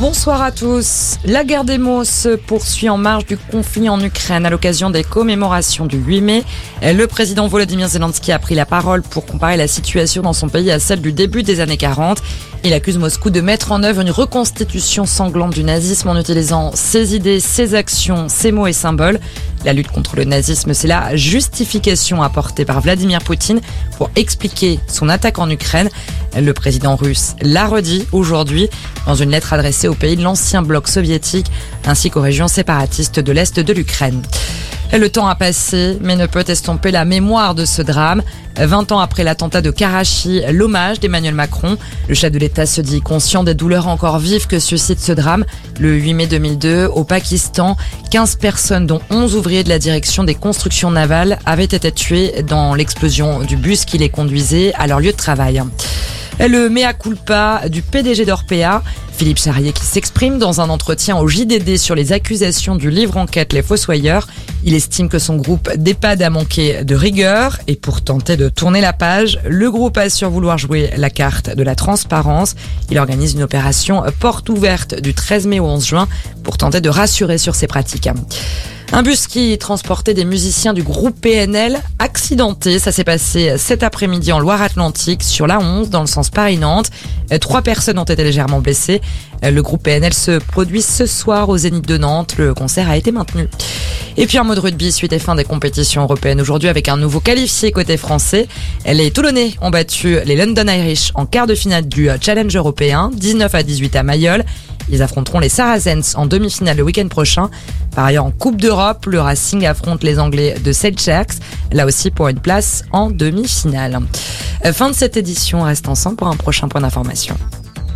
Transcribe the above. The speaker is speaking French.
Bonsoir à tous. La guerre des mots se poursuit en marge du conflit en Ukraine à l'occasion des commémorations du 8 mai. Le président Volodymyr Zelensky a pris la parole pour comparer la situation dans son pays à celle du début des années 40. Il accuse Moscou de mettre en œuvre une reconstitution sanglante du nazisme en utilisant ses idées, ses actions, ses mots et symboles. La lutte contre le nazisme, c'est la justification apportée par Vladimir Poutine pour expliquer son attaque en Ukraine. Le président russe l'a redit aujourd'hui dans une lettre adressée aux pays de l'ancien bloc soviétique ainsi qu'aux régions séparatistes de l'Est de l'Ukraine. Le temps a passé, mais ne peut estomper la mémoire de ce drame. 20 ans après l'attentat de Karachi, l'hommage d'Emmanuel Macron. Le chef de l'État se dit conscient des douleurs encore vives que suscite ce drame. Le 8 mai 2002, au Pakistan, 15 personnes, dont 11 ouvriers de la direction des constructions navales, avaient été tuées dans l'explosion du bus qui les conduisait à leur lieu de travail. Le mea culpa du PDG d'Orpea, Philippe Charrier qui s'exprime dans un entretien au JDD sur les accusations du livre enquête Les Fossoyeurs. Il estime que son groupe d'EHPAD a manqué de rigueur et pour tenter de tourner la page, le groupe assure vouloir jouer la carte de la transparence. Il organise une opération porte ouverte du 13 mai au 11 juin pour tenter de rassurer sur ses pratiques. Un bus qui transportait des musiciens du groupe PNL accidenté. Ça s'est passé cet après-midi en Loire-Atlantique sur la 11 dans le sens Paris-Nantes. Trois personnes ont été légèrement blessées. Le groupe PNL se produit ce soir au Zénith de Nantes. Le concert a été maintenu. Et puis en mode rugby, suite et fin des compétitions européennes aujourd'hui avec un nouveau qualifié côté français. Les Toulonnais ont battu les London Irish en quart de finale du Challenge européen, 19 à 18 à Mayol. Ils affronteront les Saracens en demi-finale le week-end prochain. Par ailleurs, en Coupe d'Europe, le Racing affronte les Anglais de Selchaks, là aussi pour une place en demi-finale. Fin de cette édition, reste ensemble pour un prochain point d'information.